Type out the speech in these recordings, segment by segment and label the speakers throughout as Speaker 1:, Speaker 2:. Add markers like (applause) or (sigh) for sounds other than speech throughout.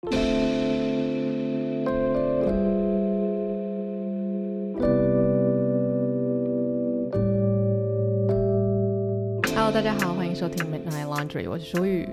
Speaker 1: Hello，大家好，欢迎收听 Midnight Laundry，我是舒雨。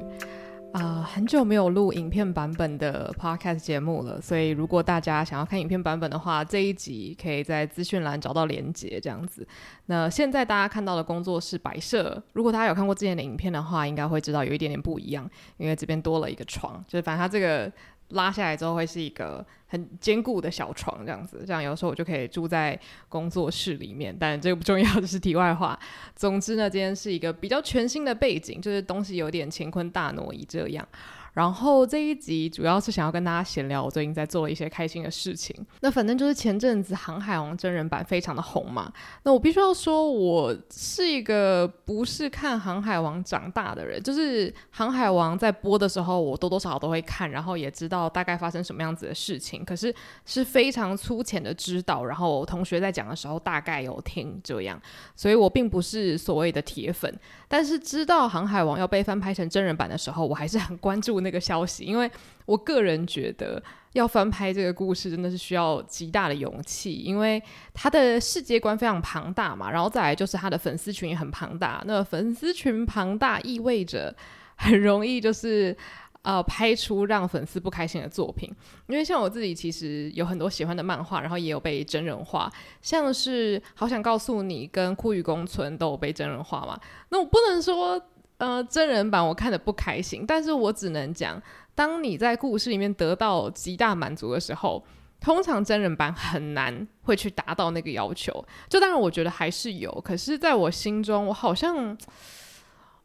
Speaker 1: 啊、很久没有录影片版本的 podcast 节目了，所以如果大家想要看影片版本的话，这一集可以在资讯栏找到连接，这样子。那现在大家看到的工作室摆设，如果大家有看过之前的影片的话，应该会知道有一点点不一样，因为这边多了一个床，就是反正它这个。拉下来之后会是一个很坚固的小床，这样子，这样有时候我就可以住在工作室里面。但这个不重要，的是题外话。总之呢，今天是一个比较全新的背景，就是东西有点乾坤大挪移这样。然后这一集主要是想要跟大家闲聊，我最近在做一些开心的事情。那反正就是前阵子《航海王》真人版非常的红嘛。那我必须要说，我是一个不是看《航海王》长大的人，就是《航海王》在播的时候，我多多少少都会看，然后也知道大概发生什么样子的事情。可是是非常粗浅的知道，然后同学在讲的时候大概有听这样，所以我并不是所谓的铁粉。但是知道《航海王》要被翻拍成真人版的时候，我还是很关注那个消息，因为我个人觉得要翻拍这个故事真的是需要极大的勇气，因为他的世界观非常庞大嘛，然后再来就是他的粉丝群也很庞大。那粉丝群庞大意味着很容易就是呃拍出让粉丝不开心的作品，因为像我自己其实有很多喜欢的漫画，然后也有被真人化，像是好想告诉你跟酷雨宫村都有被真人化嘛，那我不能说。呃，真人版我看的不开心，但是我只能讲，当你在故事里面得到极大满足的时候，通常真人版很难会去达到那个要求。就当然，我觉得还是有，可是在我心中，我好像。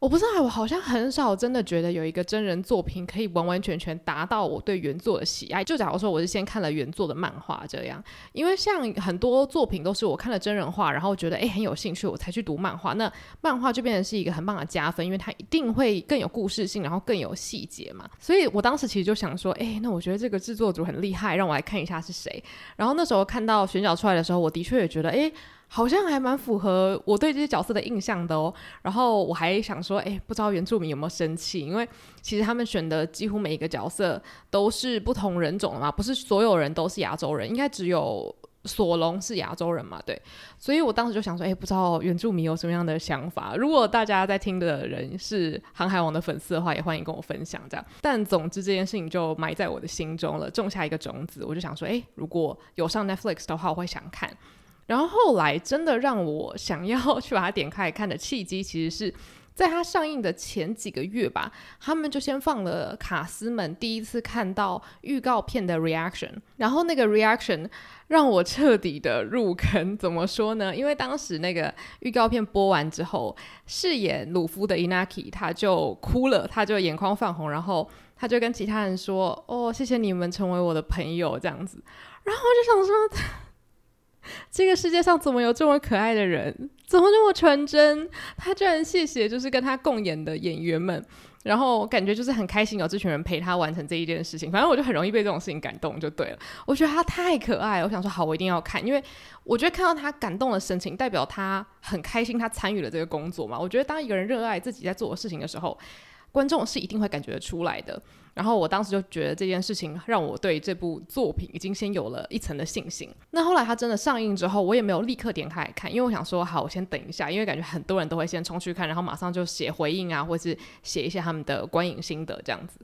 Speaker 1: 我不知道，我好像很少真的觉得有一个真人作品可以完完全全达到我对原作的喜爱。就假如说我是先看了原作的漫画这样，因为像很多作品都是我看了真人化，然后觉得诶很有兴趣，我才去读漫画。那漫画就变成是一个很棒的加分，因为它一定会更有故事性，然后更有细节嘛。所以我当时其实就想说，诶，那我觉得这个制作组很厉害，让我来看一下是谁。然后那时候看到选角出来的时候，我的确也觉得，诶。好像还蛮符合我对这些角色的印象的哦。然后我还想说，哎，不知道原住民有没有生气？因为其实他们选的几乎每一个角色都是不同人种的嘛，不是所有人都是亚洲人，应该只有索隆是亚洲人嘛，对。所以我当时就想说，哎，不知道原住民有什么样的想法？如果大家在听的人是航海王的粉丝的话，也欢迎跟我分享这样。但总之这件事情就埋在我的心中了，种下一个种子。我就想说，哎，如果有上 Netflix 的话，我会想看。然后后来真的让我想要去把它点开看的契机，其实是在它上映的前几个月吧。他们就先放了卡斯们第一次看到预告片的 reaction，然后那个 reaction 让我彻底的入坑。怎么说呢？因为当时那个预告片播完之后，饰演鲁夫的 Inaki 他就哭了，他就眼眶泛红，然后他就跟其他人说：“哦，谢谢你们成为我的朋友。”这样子，然后我就想说。这个世界上怎么有这么可爱的人？怎么这么纯真？他居然谢谢就是跟他共演的演员们，然后感觉就是很开心有这群人陪他完成这一件事情。反正我就很容易被这种事情感动，就对了。我觉得他太可爱了，我想说好，我一定要看，因为我觉得看到他感动的神情，代表他很开心，他参与了这个工作嘛。我觉得当一个人热爱自己在做的事情的时候，观众是一定会感觉出来的。然后我当时就觉得这件事情让我对这部作品已经先有了一层的信心。那后来它真的上映之后，我也没有立刻点开来看，因为我想说，好，我先等一下，因为感觉很多人都会先冲去看，然后马上就写回应啊，或是写一下他们的观影心得这样子。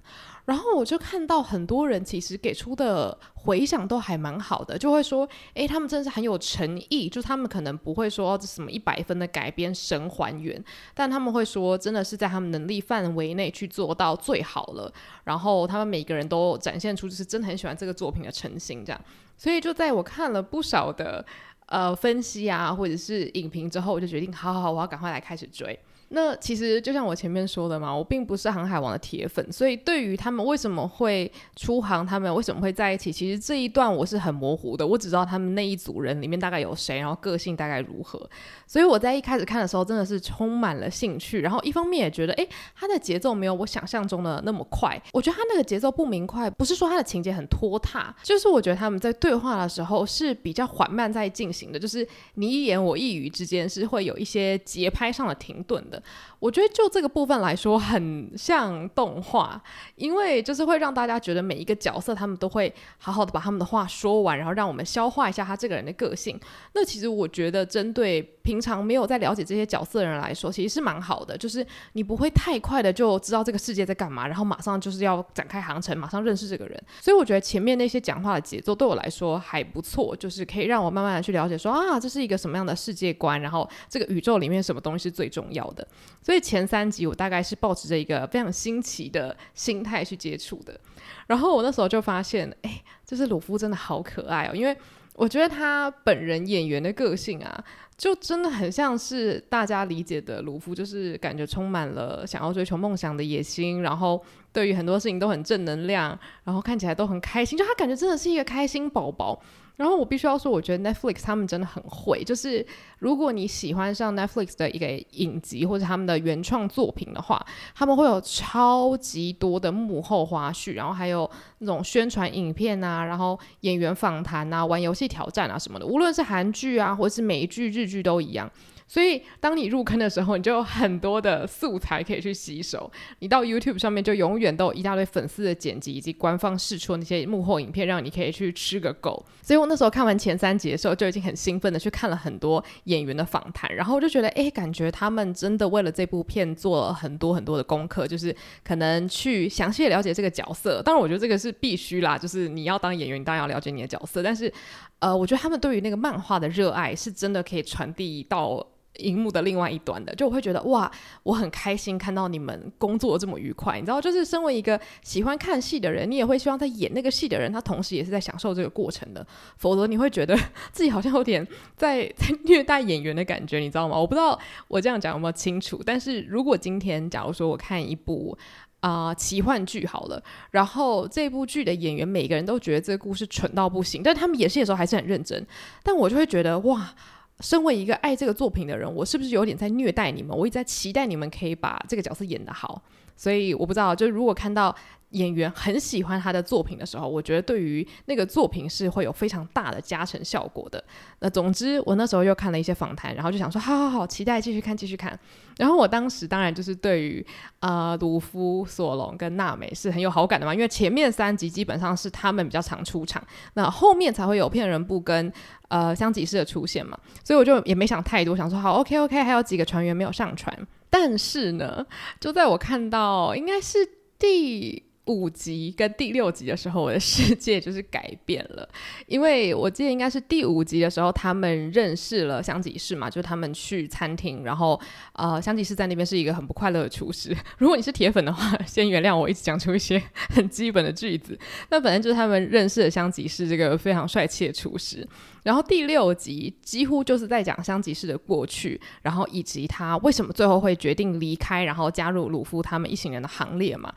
Speaker 1: 然后我就看到很多人其实给出的回响都还蛮好的，就会说，诶，他们真的是很有诚意，就他们可能不会说这什么一百分的改编神还原，但他们会说真的是在他们能力范围内去做到最好了。然后然后他们每个人都展现出就是真的很喜欢这个作品的诚心，这样。所以就在我看了不少的呃分析啊，或者是影评之后，我就决定，好好好，我要赶快来开始追。那其实就像我前面说的嘛，我并不是航海王的铁粉，所以对于他们为什么会出航，他们为什么会在一起，其实这一段我是很模糊的。我只知道他们那一组人里面大概有谁，然后个性大概如何。所以我在一开始看的时候真的是充满了兴趣，然后一方面也觉得，诶，他的节奏没有我想象中的那么快。我觉得他那个节奏不明快，不是说他的情节很拖沓，就是我觉得他们在对话的时候是比较缓慢在进行的，就是你一言我一语之间是会有一些节拍上的停顿的。我觉得就这个部分来说，很像动画，因为就是会让大家觉得每一个角色他们都会好好的把他们的话说完，然后让我们消化一下他这个人的个性。那其实我觉得，针对平常没有在了解这些角色的人来说，其实是蛮好的，就是你不会太快的就知道这个世界在干嘛，然后马上就是要展开航程，马上认识这个人。所以我觉得前面那些讲话的节奏对我来说还不错，就是可以让我慢慢的去了解说啊，这是一个什么样的世界观，然后这个宇宙里面什么东西是最重要的。所以前三集我大概是抱持着一个非常新奇的心态去接触的，然后我那时候就发现，哎，就是鲁夫真的好可爱哦，因为我觉得他本人演员的个性啊，就真的很像是大家理解的卢夫，就是感觉充满了想要追求梦想的野心，然后对于很多事情都很正能量，然后看起来都很开心，就他感觉真的是一个开心宝宝。然后我必须要说，我觉得 Netflix 他们真的很会，就是如果你喜欢上 Netflix 的一个影集或者他们的原创作品的话，他们会有超级多的幕后花絮，然后还有那种宣传影片啊，然后演员访谈啊，玩游戏挑战啊什么的，无论是韩剧啊，或者是美剧、日剧都一样。所以，当你入坑的时候，你就有很多的素材可以去吸收。你到 YouTube 上面就永远都有一大堆粉丝的剪辑以及官方释出那些幕后影片，让你可以去吃个够。所以我那时候看完前三集的时候，就已经很兴奋的去看了很多演员的访谈，然后我就觉得，哎，感觉他们真的为了这部片做了很多很多的功课，就是可能去详细了解这个角色。当然，我觉得这个是必须啦，就是你要当演员，你当然要了解你的角色。但是，呃，我觉得他们对于那个漫画的热爱，是真的可以传递到。荧幕的另外一端的，就我会觉得哇，我很开心看到你们工作这么愉快，你知道，就是身为一个喜欢看戏的人，你也会希望在演那个戏的人，他同时也是在享受这个过程的，否则你会觉得 (laughs) 自己好像有点在 (laughs) 在虐待演员的感觉，你知道吗？我不知道我这样讲有没有清楚，但是如果今天假如说我看一部啊、奇幻剧好了，然后这部剧的演员每个人都觉得这个故事蠢到不行，但他们演戏的时候还是很认真，但我就会觉得哇。身为一个爱这个作品的人，我是不是有点在虐待你们？我一直在期待你们可以把这个角色演得好，所以我不知道，就如果看到。演员很喜欢他的作品的时候，我觉得对于那个作品是会有非常大的加成效果的。那总之，我那时候又看了一些访谈，然后就想说，好好好，期待继续看，继续看。然后我当时当然就是对于呃鲁夫、索隆跟娜美是很有好感的嘛，因为前面三集基本上是他们比较常出场，那后面才会有骗人布跟呃香吉士的出现嘛，所以我就也没想太多，想说好，OK OK，还有几个船员没有上船。但是呢，就在我看到应该是第五集跟第六集的时候，我的世界就是改变了，因为我记得应该是第五集的时候，他们认识了香吉士嘛，就是他们去餐厅，然后呃，香吉士在那边是一个很不快乐的厨师。(laughs) 如果你是铁粉的话，先原谅我一直讲出一些很基本的句子。那本来就是他们认识了香吉士这个非常帅气的厨师。然后第六集几乎就是在讲香吉士的过去，然后以及他为什么最后会决定离开，然后加入鲁夫他们一行人的行列嘛。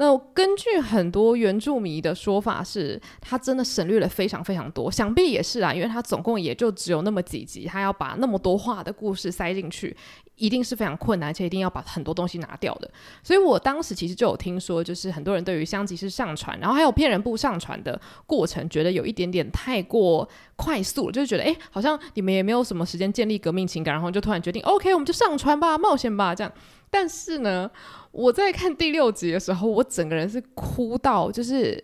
Speaker 1: 那根据很多原著迷的说法是，他真的省略了非常非常多，想必也是啊，因为他总共也就只有那么几集，他要把那么多话的故事塞进去，一定是非常困难，而且一定要把很多东西拿掉的。所以我当时其实就有听说，就是很多人对于香吉士上传，然后还有骗人布上传的过程，觉得有一点点太过快速了，就是觉得哎，好像你们也没有什么时间建立革命情感，然后就突然决定，OK，我们就上传吧，冒险吧，这样。但是呢，我在看第六集的时候，我整个人是哭到就是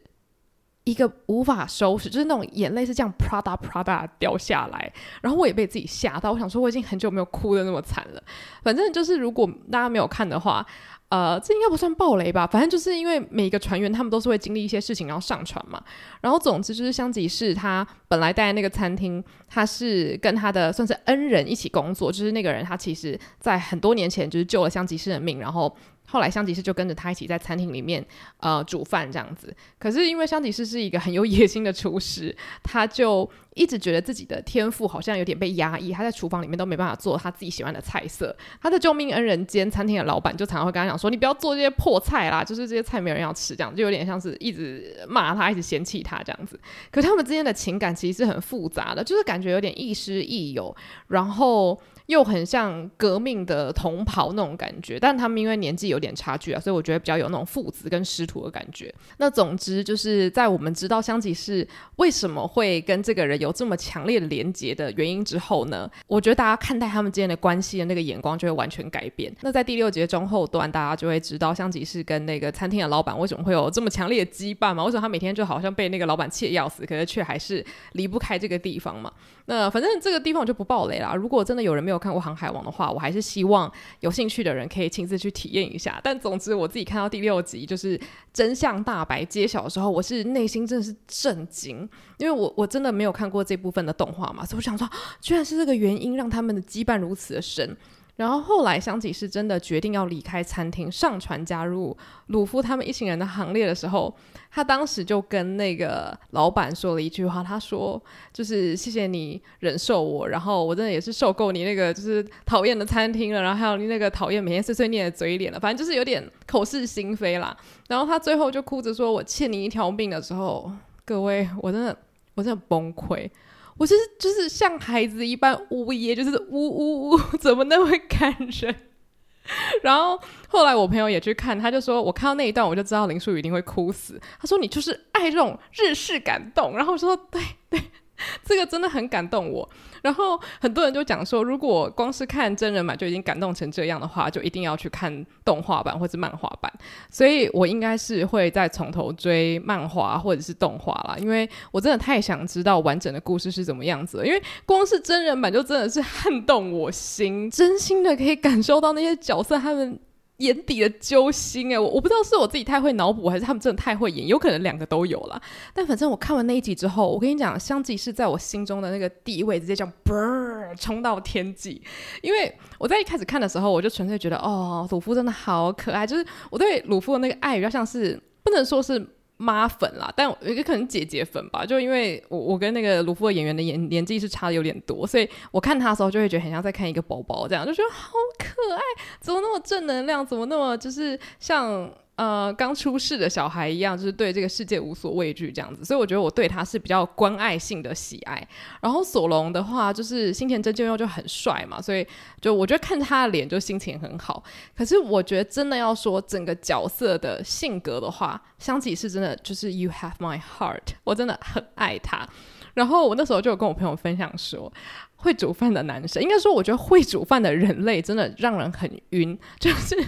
Speaker 1: 一个无法收拾，就是那种眼泪是这样啪嗒啪嗒掉下来，然后我也被自己吓到。我想说，我已经很久没有哭的那么惨了。反正就是，如果大家没有看的话。呃，这应该不算暴雷吧？反正就是因为每一个船员他们都是会经历一些事情，然后上船嘛。然后总之就是香吉士他本来待在那个餐厅，他是跟他的算是恩人一起工作，就是那个人他其实在很多年前就是救了香吉士的命，然后。后来香吉士就跟着他一起在餐厅里面呃煮饭这样子，可是因为香吉士是一个很有野心的厨师，(laughs) 他就一直觉得自己的天赋好像有点被压抑，他在厨房里面都没办法做他自己喜欢的菜色。他的救命恩人兼餐厅的老板就常常会跟他讲说：“你不要做这些破菜啦，就是这些菜没人要吃。”这样就有点像是一直骂他，一直嫌弃他这样子。可是他们之间的情感其实是很复杂的，就是感觉有点亦师亦友，然后。又很像革命的同袍那种感觉，但他们因为年纪有点差距啊，所以我觉得比较有那种父子跟师徒的感觉。那总之就是在我们知道香吉士为什么会跟这个人有这么强烈的连结的原因之后呢，我觉得大家看待他们之间的关系的那个眼光就会完全改变。那在第六集中后段，大家就会知道香吉士跟那个餐厅的老板为什么会有这么强烈的羁绊嘛？为什么他每天就好像被那个老板气得要死，可是却还是离不开这个地方嘛？那反正这个地方我就不爆雷啦。如果真的有人没有看过《航海王》的话，我还是希望有兴趣的人可以亲自去体验一下。但总之，我自己看到第六集就是真相大白揭晓的时候，我是内心真的是震惊，因为我我真的没有看过这部分的动画嘛，所以我想说，居然是这个原因让他们的羁绊如此的深。然后后来，香吉士真的决定要离开餐厅，上船加入鲁夫他们一行人的行列的时候，他当时就跟那个老板说了一句话，他说：“就是谢谢你忍受我，然后我真的也是受够你那个就是讨厌的餐厅了，然后还有你那个讨厌每天碎碎念的嘴脸了，反正就是有点口是心非啦。”然后他最后就哭着说：“我欠你一条命的时候，各位，我真的我真的崩溃。”我就是就是像孩子一般呜咽，就是呜呜呜，怎么那么感人？然后后来我朋友也去看，他就说，我看到那一段我就知道林书宇一定会哭死。他说，你就是爱这种日式感动。然后我说对对。(laughs) 这个真的很感动我，然后很多人就讲说，如果光是看真人版就已经感动成这样的话，就一定要去看动画版或者漫画版。所以我应该是会再从头追漫画或者是动画啦，因为我真的太想知道完整的故事是怎么样子了。因为光是真人版就真的是撼动我心，真心的可以感受到那些角色他们。眼底的揪心哎，我我不知道是我自己太会脑补，还是他们真的太会演，有可能两个都有啦。但反正我看完那一集之后，我跟你讲，香吉是在我心中的那个地位直接这样嘣冲到天际。因为我在一开始看的时候，我就纯粹觉得哦，鲁夫真的好可爱，就是我对鲁夫的那个爱比较像是不能说是。妈粉啦，但也可能姐姐粉吧。就因为我我跟那个卢夫的演员的年年纪是差的有点多，所以我看他的时候就会觉得很像在看一个宝宝这样，就觉得好可爱，怎么那么正能量，怎么那么就是像。呃，刚出世的小孩一样，就是对这个世界无所畏惧这样子，所以我觉得我对他是比较关爱性的喜爱。然后索隆的话，就是新田真剑佑就很帅嘛，所以就我觉得看他的脸就心情很好。可是我觉得真的要说整个角色的性格的话，香吉士真的就是 You have my heart，我真的很爱他。然后我那时候就有跟我朋友分享说，会煮饭的男生，应该说我觉得会煮饭的人类真的让人很晕，就是。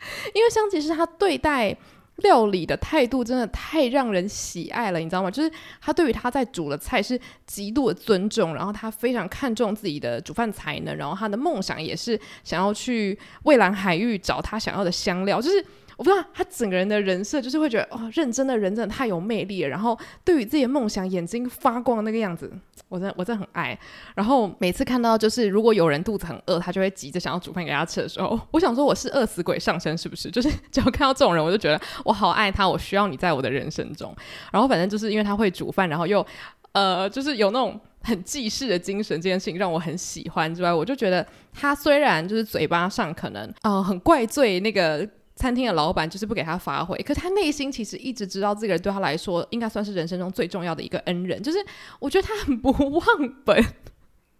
Speaker 1: (laughs) 因为香吉士他对待料理的态度真的太让人喜爱了，你知道吗？就是他对于他在煮的菜是极度的尊重，然后他非常看重自己的煮饭才能，然后他的梦想也是想要去蔚蓝海域找他想要的香料，就是。我不知道他整个人的人设就是会觉得哦，认真的人真的太有魅力了。然后对于自己的梦想，眼睛发光的那个样子，我真的我真的很爱。然后每次看到就是如果有人肚子很饿，他就会急着想要煮饭给他吃的时候，我想说我是饿死鬼上身是不是？就是只要看到这种人，我就觉得我好爱他，我需要你在我的人生中。然后反正就是因为他会煮饭，然后又呃就是有那种很济世的精神，这件事情让我很喜欢之外，我就觉得他虽然就是嘴巴上可能呃很怪罪那个。(laughs) 餐厅的老板就是不给他发挥，可他内心其实一直知道这个人对他来说应该算是人生中最重要的一个恩人，就是我觉得他很不忘本，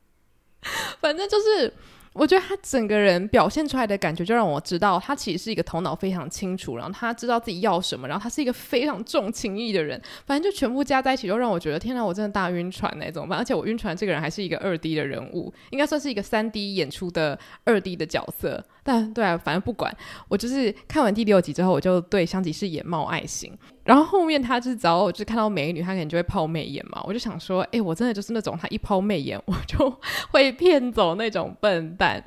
Speaker 1: (laughs) 反正就是。我觉得他整个人表现出来的感觉，就让我知道他其实是一个头脑非常清楚，然后他知道自己要什么，然后他是一个非常重情义的人。反正就全部加在一起，就让我觉得天哪，我真的大晕船那种。而且我晕船这个人还是一个二 D 的人物，应该算是一个三 D 演出的二 D 的角色。但对啊，反正不管，我就是看完第六集之后，我就对香吉士眼冒爱心。然后后面他就是只要就看到美女，他可能就会抛媚眼嘛。我就想说，哎，我真的就是那种他一抛媚眼，我就会骗走那种笨蛋。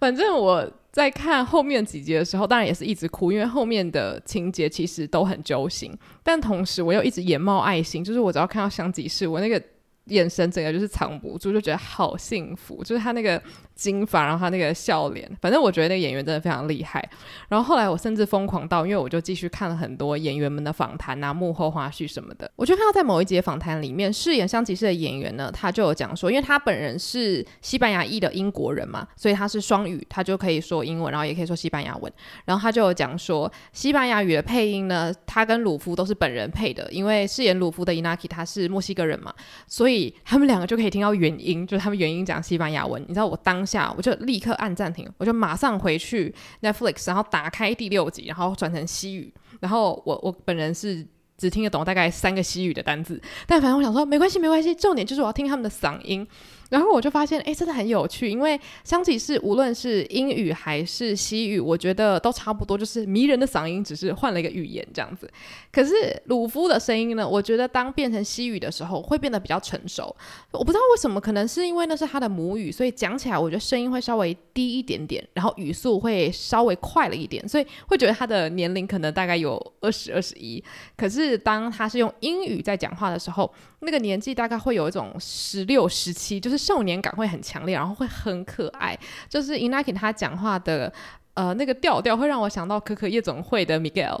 Speaker 1: 反正我在看后面几集的时候，当然也是一直哭，因为后面的情节其实都很揪心。但同时我又一直眼冒爱心，就是我只要看到香吉士，我那个眼神整个就是藏不住，就觉得好幸福。就是他那个。金发，然后他那个笑脸，反正我觉得那个演员真的非常厉害。然后后来我甚至疯狂到，因为我就继续看了很多演员们的访谈啊、幕后花絮什么的。我就看到在某一节访谈里面，饰演香吉士的演员呢，他就有讲说，因为他本人是西班牙裔的英国人嘛，所以他是双语，他就可以说英文，然后也可以说西班牙文。然后他就有讲说，西班牙语的配音呢，他跟鲁夫都是本人配的，因为饰演鲁夫的伊纳基他是墨西哥人嘛，所以以他们两个就可以听到原音，就是他们原音讲西班牙文。你知道我当下我就立刻按暂停，我就马上回去 Netflix，然后打开第六集，然后转成西语。然后我我本人是只听得懂大概三个西语的单字，但反正我想说没关系没关系，重点就是我要听他们的嗓音。然后我就发现，哎，真的很有趣，因为香吉士无论是英语还是西语，我觉得都差不多，就是迷人的嗓音，只是换了一个语言这样子。可是鲁夫的声音呢，我觉得当变成西语的时候，会变得比较成熟。我不知道为什么，可能是因为那是他的母语，所以讲起来我觉得声音会稍微低一点点，然后语速会稍微快了一点，所以会觉得他的年龄可能大概有二十二十一。可是当他是用英语在讲话的时候，那个年纪大概会有一种十六、十七，就是少年感会很强烈，然后会很可爱。就是 Inaki 他讲话的呃那个调调，会让我想到可可夜总会的 Miguel，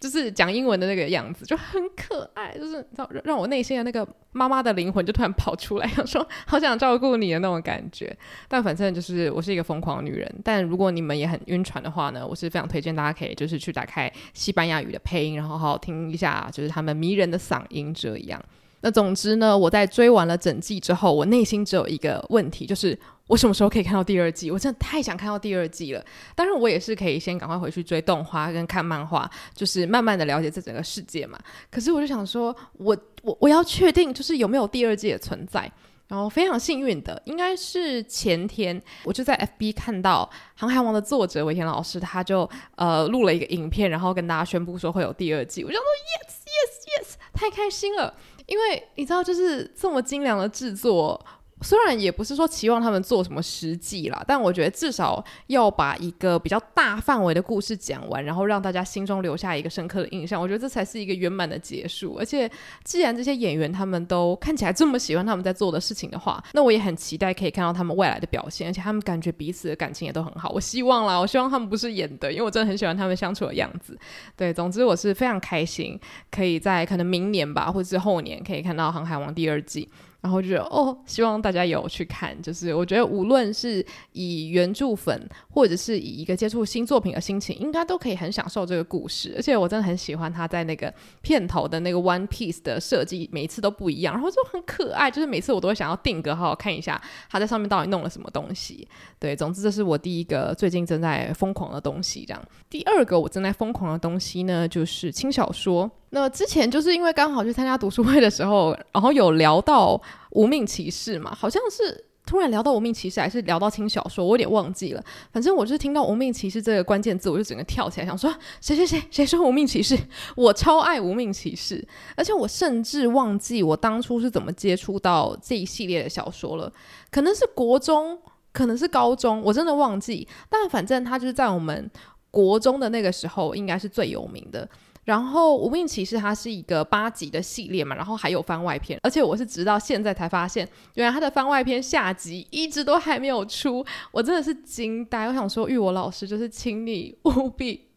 Speaker 1: 就是讲英文的那个样子，就很可爱，就是让让我内心的那个妈妈的灵魂就突然跑出来，想说好想照顾你的那种感觉。但反正就是我是一个疯狂女人。但如果你们也很晕船的话呢，我是非常推荐大家可以就是去打开西班牙语的配音，然后好好听一下，就是他们迷人的嗓音这样。那总之呢，我在追完了整季之后，我内心只有一个问题，就是我什么时候可以看到第二季？我真的太想看到第二季了。当然，我也是可以先赶快回去追动画跟看漫画，就是慢慢的了解这整个世界嘛。可是我就想说，我我我要确定就是有没有第二季的存在。然后非常幸运的，应该是前天，我就在 FB 看到《航海王》的作者尾田老师，他就呃录了一个影片，然后跟大家宣布说会有第二季。我就说 yes yes yes，太开心了。因为你知道，就是这么精良的制作。虽然也不是说期望他们做什么实际啦，但我觉得至少要把一个比较大范围的故事讲完，然后让大家心中留下一个深刻的印象，我觉得这才是一个圆满的结束。而且，既然这些演员他们都看起来这么喜欢他们在做的事情的话，那我也很期待可以看到他们未来的表现。而且他们感觉彼此的感情也都很好，我希望啦，我希望他们不是演的，因为我真的很喜欢他们相处的样子。对，总之我是非常开心，可以在可能明年吧，或者是后年可以看到《航海王》第二季。然后就哦，希望大家有去看。就是我觉得，无论是以原著粉，或者是以一个接触新作品的心情，应该都可以很享受这个故事。而且我真的很喜欢他在那个片头的那个 One Piece 的设计，每一次都不一样，然后就很可爱。就是每次我都会想要定格，好好看一下他在上面到底弄了什么东西。对，总之这是我第一个最近正在疯狂的东西。这样，第二个我正在疯狂的东西呢，就是轻小说。那之前就是因为刚好去参加读书会的时候，(laughs) 然后有聊到《无命骑士》嘛，好像是突然聊到《无命骑士》，还是聊到轻小说，我有点忘记了。反正我就是听到《无命骑士》这个关键字，我就整个跳起来，想说谁谁谁谁说《无命骑士》，(laughs) 我超爱《无命骑士》，而且我甚至忘记我当初是怎么接触到这一系列的小说了，可能是国中，可能是高中，我真的忘记。但反正他就是在我们国中的那个时候，应该是最有名的。然后《无命骑士》它是一个八集的系列嘛，然后还有番外篇，而且我是直到现在才发现，原来它的番外篇下集一直都还没有出，我真的是惊呆。我想说，玉我老师就是请你务必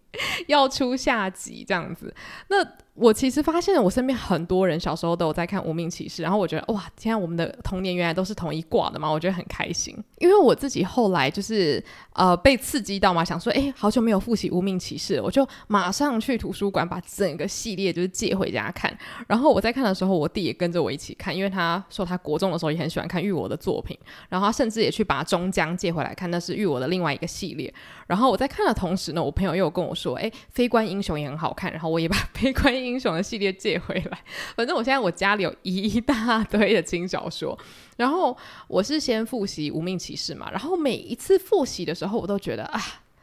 Speaker 1: 要出下集这样子，那。我其实发现了，我身边很多人小时候都有在看《无名骑士》，然后我觉得哇，天啊，我们的童年原来都是同一挂的嘛，我觉得很开心。因为我自己后来就是呃被刺激到嘛，想说哎，好久没有复习《无名骑士》，我就马上去图书馆把整个系列就是借回家看。然后我在看的时候，我弟也跟着我一起看，因为他说他国中的时候也很喜欢看玉我的作品，然后他甚至也去把终江借回来看，那是玉我的另外一个系列。然后我在看的同时呢，我朋友又跟我说，哎，《非官英雄》也很好看，然后我也把《非官英英雄》的系列借回来。反正我现在我家里有一大堆的轻小说。然后我是先复习《无命骑士》嘛，然后每一次复习的时候，我都觉得啊，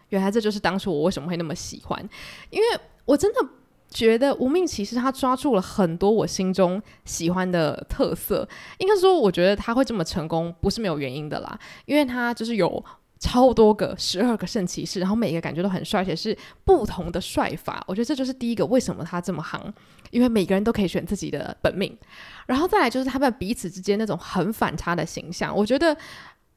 Speaker 1: 原来这就是当初我为什么会那么喜欢，因为我真的觉得《无命骑士》他抓住了很多我心中喜欢的特色。应该说，我觉得他会这么成功，不是没有原因的啦，因为他就是有。超多个十二个圣骑士，然后每一个感觉都很帅，而且是不同的帅法。我觉得这就是第一个为什么他这么行，因为每个人都可以选自己的本命。然后再来就是他们彼此之间那种很反差的形象。我觉得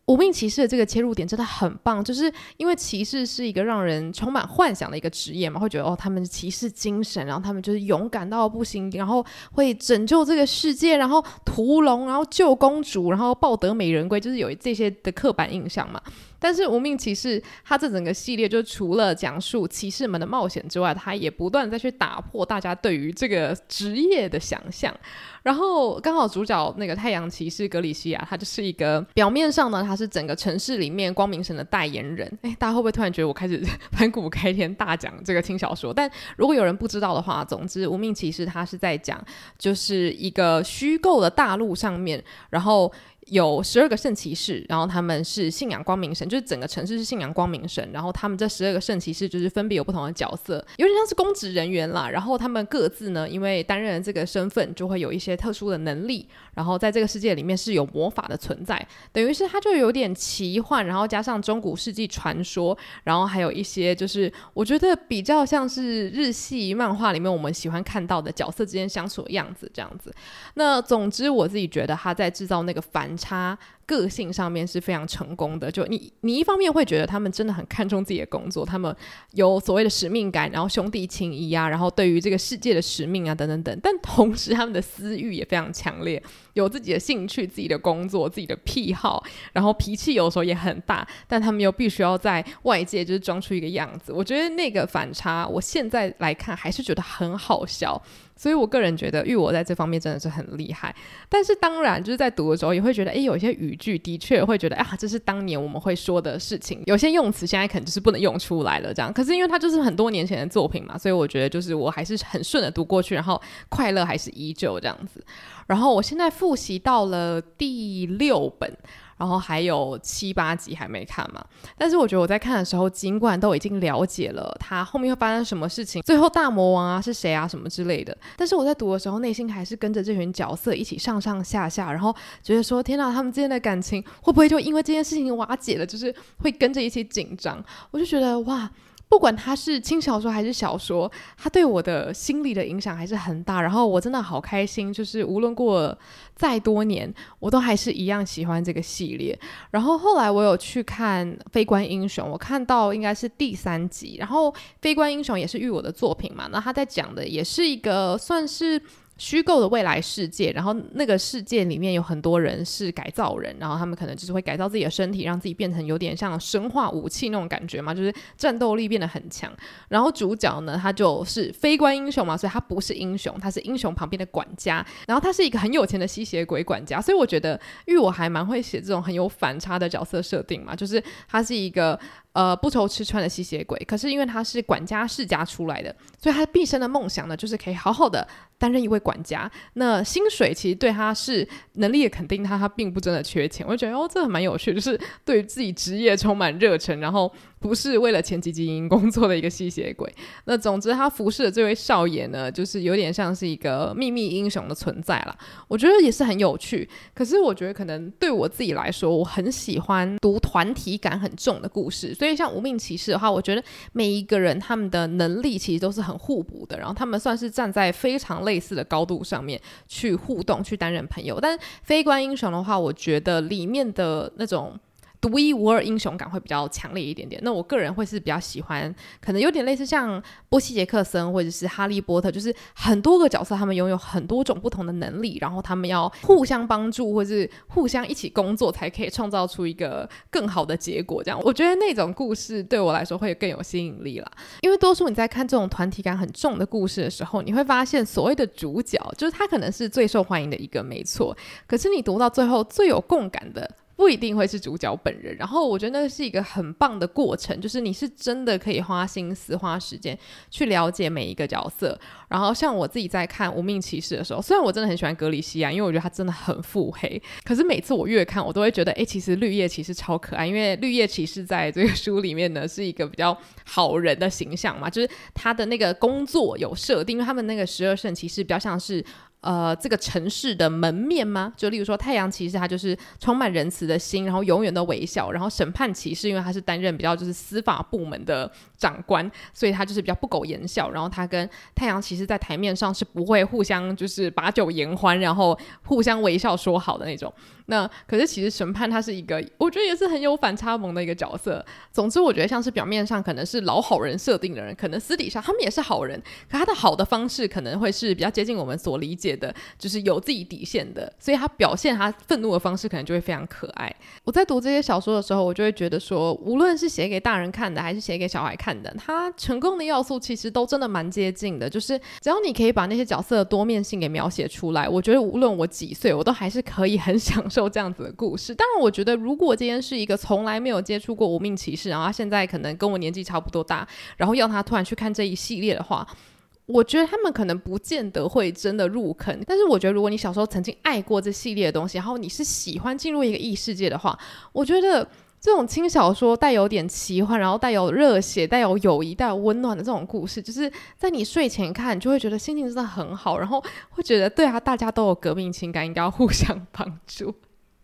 Speaker 1: 无命骑士的这个切入点真的很棒，就是因为骑士是一个让人充满幻想的一个职业嘛，会觉得哦，他们是骑士精神，然后他们就是勇敢到不行，然后会拯救这个世界，然后屠龙，然后救公主，然后抱得美人归，就是有这些的刻板印象嘛。但是无名骑士它这整个系列就除了讲述骑士们的冒险之外，它也不断再去打破大家对于这个职业的想象。然后刚好主角那个太阳骑士格里西亚，他就是一个表面上呢，他是整个城市里面光明神的代言人。(laughs) 哎，大家会不会突然觉得我开始盘古开天大讲这个轻小说？但如果有人不知道的话，总之无名骑士他是在讲就是一个虚构的大陆上面，然后。有十二个圣骑士，然后他们是信仰光明神，就是整个城市是信仰光明神。然后他们这十二个圣骑士就是分别有不同的角色，有点像是公职人员啦。然后他们各自呢，因为担任这个身份，就会有一些特殊的能力。然后在这个世界里面是有魔法的存在，等于是它就有点奇幻，然后加上中古世纪传说，然后还有一些就是我觉得比较像是日系漫画里面我们喜欢看到的角色之间相处的样子这样子。那总之我自己觉得他在制造那个反。差个性上面是非常成功的，就你你一方面会觉得他们真的很看重自己的工作，他们有所谓的使命感，然后兄弟情谊啊，然后对于这个世界的使命啊等等等，但同时他们的私欲也非常强烈，有自己的兴趣、自己的工作、自己的癖好，然后脾气有时候也很大，但他们又必须要在外界就是装出一个样子。我觉得那个反差，我现在来看还是觉得很好笑。所以，我个人觉得玉我在这方面真的是很厉害。但是，当然就是在读的时候也会觉得，诶，有些语句的确会觉得，啊，这是当年我们会说的事情。有些用词现在可能就是不能用出来了，这样。可是，因为它就是很多年前的作品嘛，所以我觉得就是我还是很顺的读过去，然后快乐还是依旧这样子。然后，我现在复习到了第六本。然后还有七八集还没看嘛，但是我觉得我在看的时候，尽管都已经了解了他后面会发生什么事情，最后大魔王啊是谁啊什么之类的，但是我在读的时候，内心还是跟着这群角色一起上上下下，然后觉得说天哪，他们之间的感情会不会就因为这件事情瓦解了，就是会跟着一起紧张，我就觉得哇。不管他是轻小说还是小说，他对我的心理的影响还是很大。然后我真的好开心，就是无论过再多年，我都还是一样喜欢这个系列。然后后来我有去看《非官英雄》，我看到应该是第三集。然后《非官英雄》也是玉我的作品嘛，那他在讲的也是一个算是。虚构的未来世界，然后那个世界里面有很多人是改造人，然后他们可能就是会改造自己的身体，让自己变成有点像生化武器那种感觉嘛，就是战斗力变得很强。然后主角呢，他就是非官英雄嘛，所以他不是英雄，他是英雄旁边的管家。然后他是一个很有钱的吸血鬼管家，所以我觉得，因为我还蛮会写这种很有反差的角色设定嘛，就是他是一个。呃，不愁吃穿的吸血鬼，可是因为他是管家世家出来的，所以他毕生的梦想呢，就是可以好好的担任一位管家。那薪水其实对他是能力也肯定他，他并不真的缺钱。我就觉得哦，这很蛮有趣，就是对于自己职业充满热忱，然后。不是为了钱汲汲营工作的一个吸血鬼。那总之，他服侍的这位少爷呢，就是有点像是一个秘密英雄的存在啦。我觉得也是很有趣。可是，我觉得可能对我自己来说，我很喜欢读团体感很重的故事。所以，所以像无命骑士的话，我觉得每一个人他们的能力其实都是很互补的，然后他们算是站在非常类似的高度上面去互动，去担任朋友。但非观英雄的话，我觉得里面的那种。独一无二英雄感会比较强烈一点点。那我个人会是比较喜欢，可能有点类似像波西·杰克森或者是哈利波特，就是很多个角色，他们拥有很多种不同的能力，然后他们要互相帮助，或是互相一起工作，才可以创造出一个更好的结果。这样，我觉得那种故事对我来说会更有吸引力啦。因为多数你在看这种团体感很重的故事的时候，你会发现所谓的主角，就是他可能是最受欢迎的一个，没错。可是你读到最后，最有共感的。不一定会是主角本人，然后我觉得那是一个很棒的过程，就是你是真的可以花心思、花时间去了解每一个角色。然后像我自己在看《无名骑士》的时候，虽然我真的很喜欢格里西亚，因为我觉得他真的很腹黑，可是每次我越看，我都会觉得，哎，其实绿叶骑士超可爱，因为绿叶骑士在这个书里面呢是一个比较好人的形象嘛，就是他的那个工作有设定，因为他们那个十二圣骑士比较像是。呃，这个城市的门面吗？就例如说，太阳骑士他就是充满仁慈的心，然后永远都微笑。然后审判骑士，因为他是担任比较就是司法部门的长官，所以他就是比较不苟言笑。然后他跟太阳其实在台面上是不会互相就是把酒言欢，然后互相微笑说好的那种。那可是其实审判他是一个，我觉得也是很有反差萌的一个角色。总之，我觉得像是表面上可能是老好人设定的人，可能私底下他们也是好人，可他的好的方式可能会是比较接近我们所理解的，就是有自己底线的，所以他表现他愤怒的方式可能就会非常可爱。我在读这些小说的时候，我就会觉得说，无论是写给大人看的，还是写给小孩看看的，他成功的要素其实都真的蛮接近的。就是只要你可以把那些角色的多面性给描写出来，我觉得无论我几岁，我都还是可以很 (laughs) 享受这样子的故事。当然，我觉得如果今天是一个从来没有接触过无名骑士，然后他现在可能跟我年纪差不多大，然后要他突然去看这一系列的话，我觉得他们可能不见得会真的入坑。但是我觉得，如果你小时候曾经爱过这系列的东西，然后你是喜欢进入一个异世界的话，我觉得这种轻小说带有点奇幻，然后带有热血、带有友谊、带有温暖的这种故事，就是在你睡前看，就会觉得心情真的很好，然后会觉得对啊，大家都有革命情感，应该要互相帮助。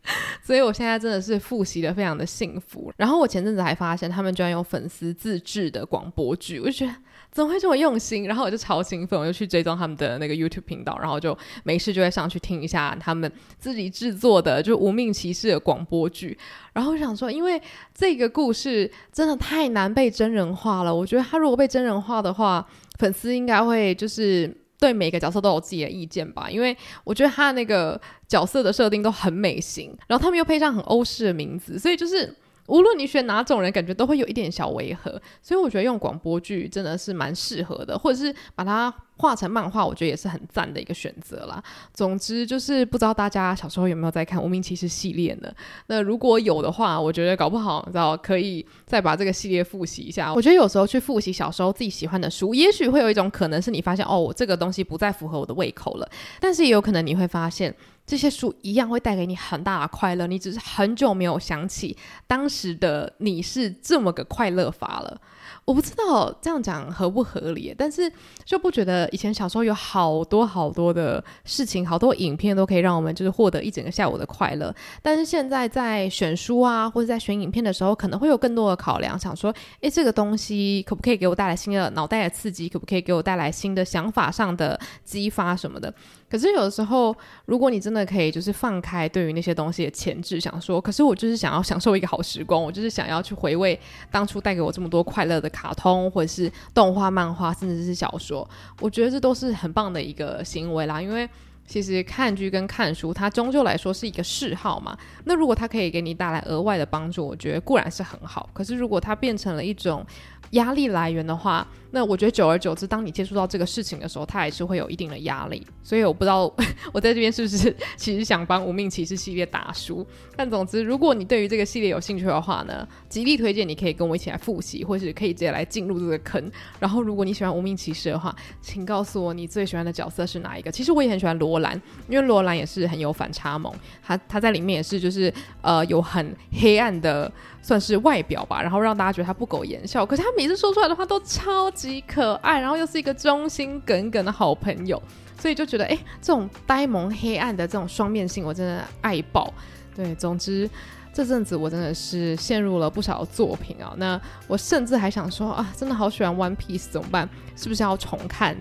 Speaker 1: (laughs) 所以我现在真的是复习的非常的幸福。然后我前阵子还发现，他们居然有粉丝自制的广播剧，我就觉得。怎么会这么用心？然后我就超兴奋，我就去追踪他们的那个 YouTube 频道，然后就没事就会上去听一下他们自己制作的就无命骑士的广播剧。然后我想说，因为这个故事真的太难被真人化了，我觉得他如果被真人化的话，粉丝应该会就是对每个角色都有自己的意见吧。因为我觉得他那个角色的设定都很美型，然后他们又配上很欧式的名字，所以就是。无论你选哪种人，感觉都会有一点小违和，所以我觉得用广播剧真的是蛮适合的，或者是把它画成漫画，我觉得也是很赞的一个选择啦。总之就是不知道大家小时候有没有在看《无名骑士》系列呢？那如果有的话，我觉得搞不好，你知道可以再把这个系列复习一下。我觉得有时候去复习小时候自己喜欢的书，也许会有一种可能是你发现哦，我这个东西不再符合我的胃口了，但是也有可能你会发现。这些书一样会带给你很大的快乐，你只是很久没有想起当时的你是这么个快乐法了。我不知道这样讲合不合理，但是就不觉得以前小时候有好多好多的事情，好多影片都可以让我们就是获得一整个下午的快乐。但是现在在选书啊，或者在选影片的时候，可能会有更多的考量，想说，诶，这个东西可不可以给我带来新的脑袋的刺激？可不可以给我带来新的想法上的激发什么的？可是有的时候，如果你真的可以就是放开对于那些东西的前置，想说，可是我就是想要享受一个好时光，我就是想要去回味当初带给我这么多快乐的。卡通或者是动画、漫画，甚至是小说，我觉得这都是很棒的一个行为啦。因为其实看剧跟看书，它终究来说是一个嗜好嘛。那如果它可以给你带来额外的帮助，我觉得固然是很好。可是如果它变成了一种压力来源的话，那我觉得久而久之，当你接触到这个事情的时候，它还是会有一定的压力。所以我不知道 (laughs) 我在这边是不是 (laughs) 其实想帮无名骑士系列打书。但总之，如果你对于这个系列有兴趣的话呢，极力推荐你可以跟我一起来复习，或是可以直接来进入这个坑。然后，如果你喜欢无名骑士的话，请告诉我你最喜欢的角色是哪一个。其实我也很喜欢罗兰，因为罗兰也是很有反差萌，他他在里面也是就是呃有很黑暗的。算是外表吧，然后让大家觉得他不苟言笑，可是他每次说出来的话都超级可爱，然后又是一个忠心耿耿的好朋友，所以就觉得哎，这种呆萌黑暗的这种双面性，我真的爱爆。对，总之这阵子我真的是陷入了不少作品啊，那我甚至还想说啊，真的好喜欢 One Piece，怎么办？是不是要重看？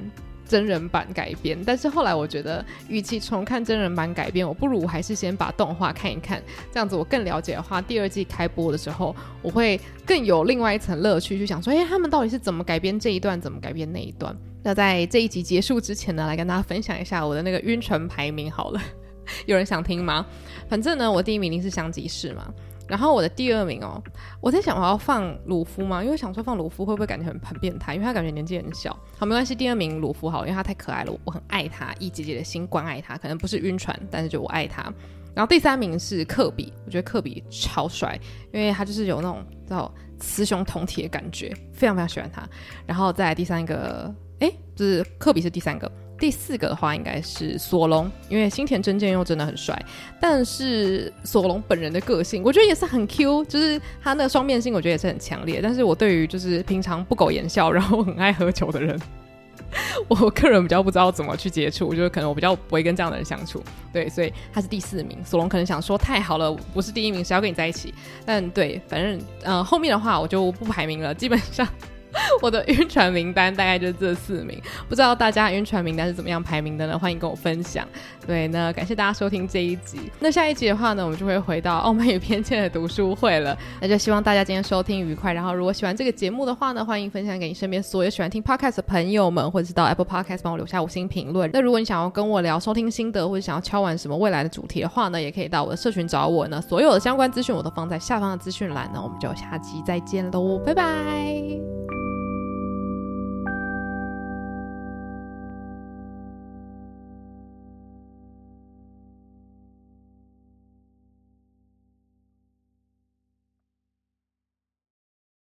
Speaker 1: 真人版改编，但是后来我觉得，与其重看真人版改编，我不如还是先把动画看一看，这样子我更了解的话，第二季开播的时候，我会更有另外一层乐趣，去想说，哎，他们到底是怎么改编这一段，怎么改编那一段？那在这一集结束之前呢，来跟大家分享一下我的那个晕船排名好了，有人想听吗？反正呢，我第一名一定是香吉士嘛。然后我的第二名哦，我在想我要放鲁夫吗？因为想说放鲁夫会不会感觉很很变态？因为他感觉年纪很小。好，没关系，第二名鲁夫好，因为他太可爱了，我很爱他，以姐姐的心关爱他。可能不是晕船，但是就我爱他。然后第三名是科比，我觉得科比超帅，因为他就是有那种叫雌雄同体的感觉，非常非常喜欢他。然后再来第三个，哎，就是科比是第三个。第四个的话应该是索隆，因为新田真剑佑真的很帅，但是索隆本人的个性，我觉得也是很 Q，就是他那个双面性，我觉得也是很强烈。但是我对于就是平常不苟言笑，然后很爱喝酒的人，我个人比较不知道怎么去接触，就是可能我比较不会跟这样的人相处。对，所以他是第四名。索隆可能想说太好了，不是第一名，谁要跟你在一起？但对，反正呃后面的话我就不排名了，基本上。(laughs) 我的晕船名单大概就是这四名，不知道大家晕船名单是怎么样排名的呢？欢迎跟我分享。对，那感谢大家收听这一集。那下一集的话呢，我们就会回到《傲慢与偏见》的读书会了。那就希望大家今天收听愉快。然后，如果喜欢这个节目的话呢，欢迎分享给你身边所有喜欢听 podcast 的朋友们，或者是到 Apple Podcast 帮我留下五星评论。那如果你想要跟我聊收听心得，或者想要敲完什么未来的主题的话呢，也可以到我的社群找我呢。所有的相关资讯我都放在下方的资讯栏呢。我们就下期再见喽，拜拜。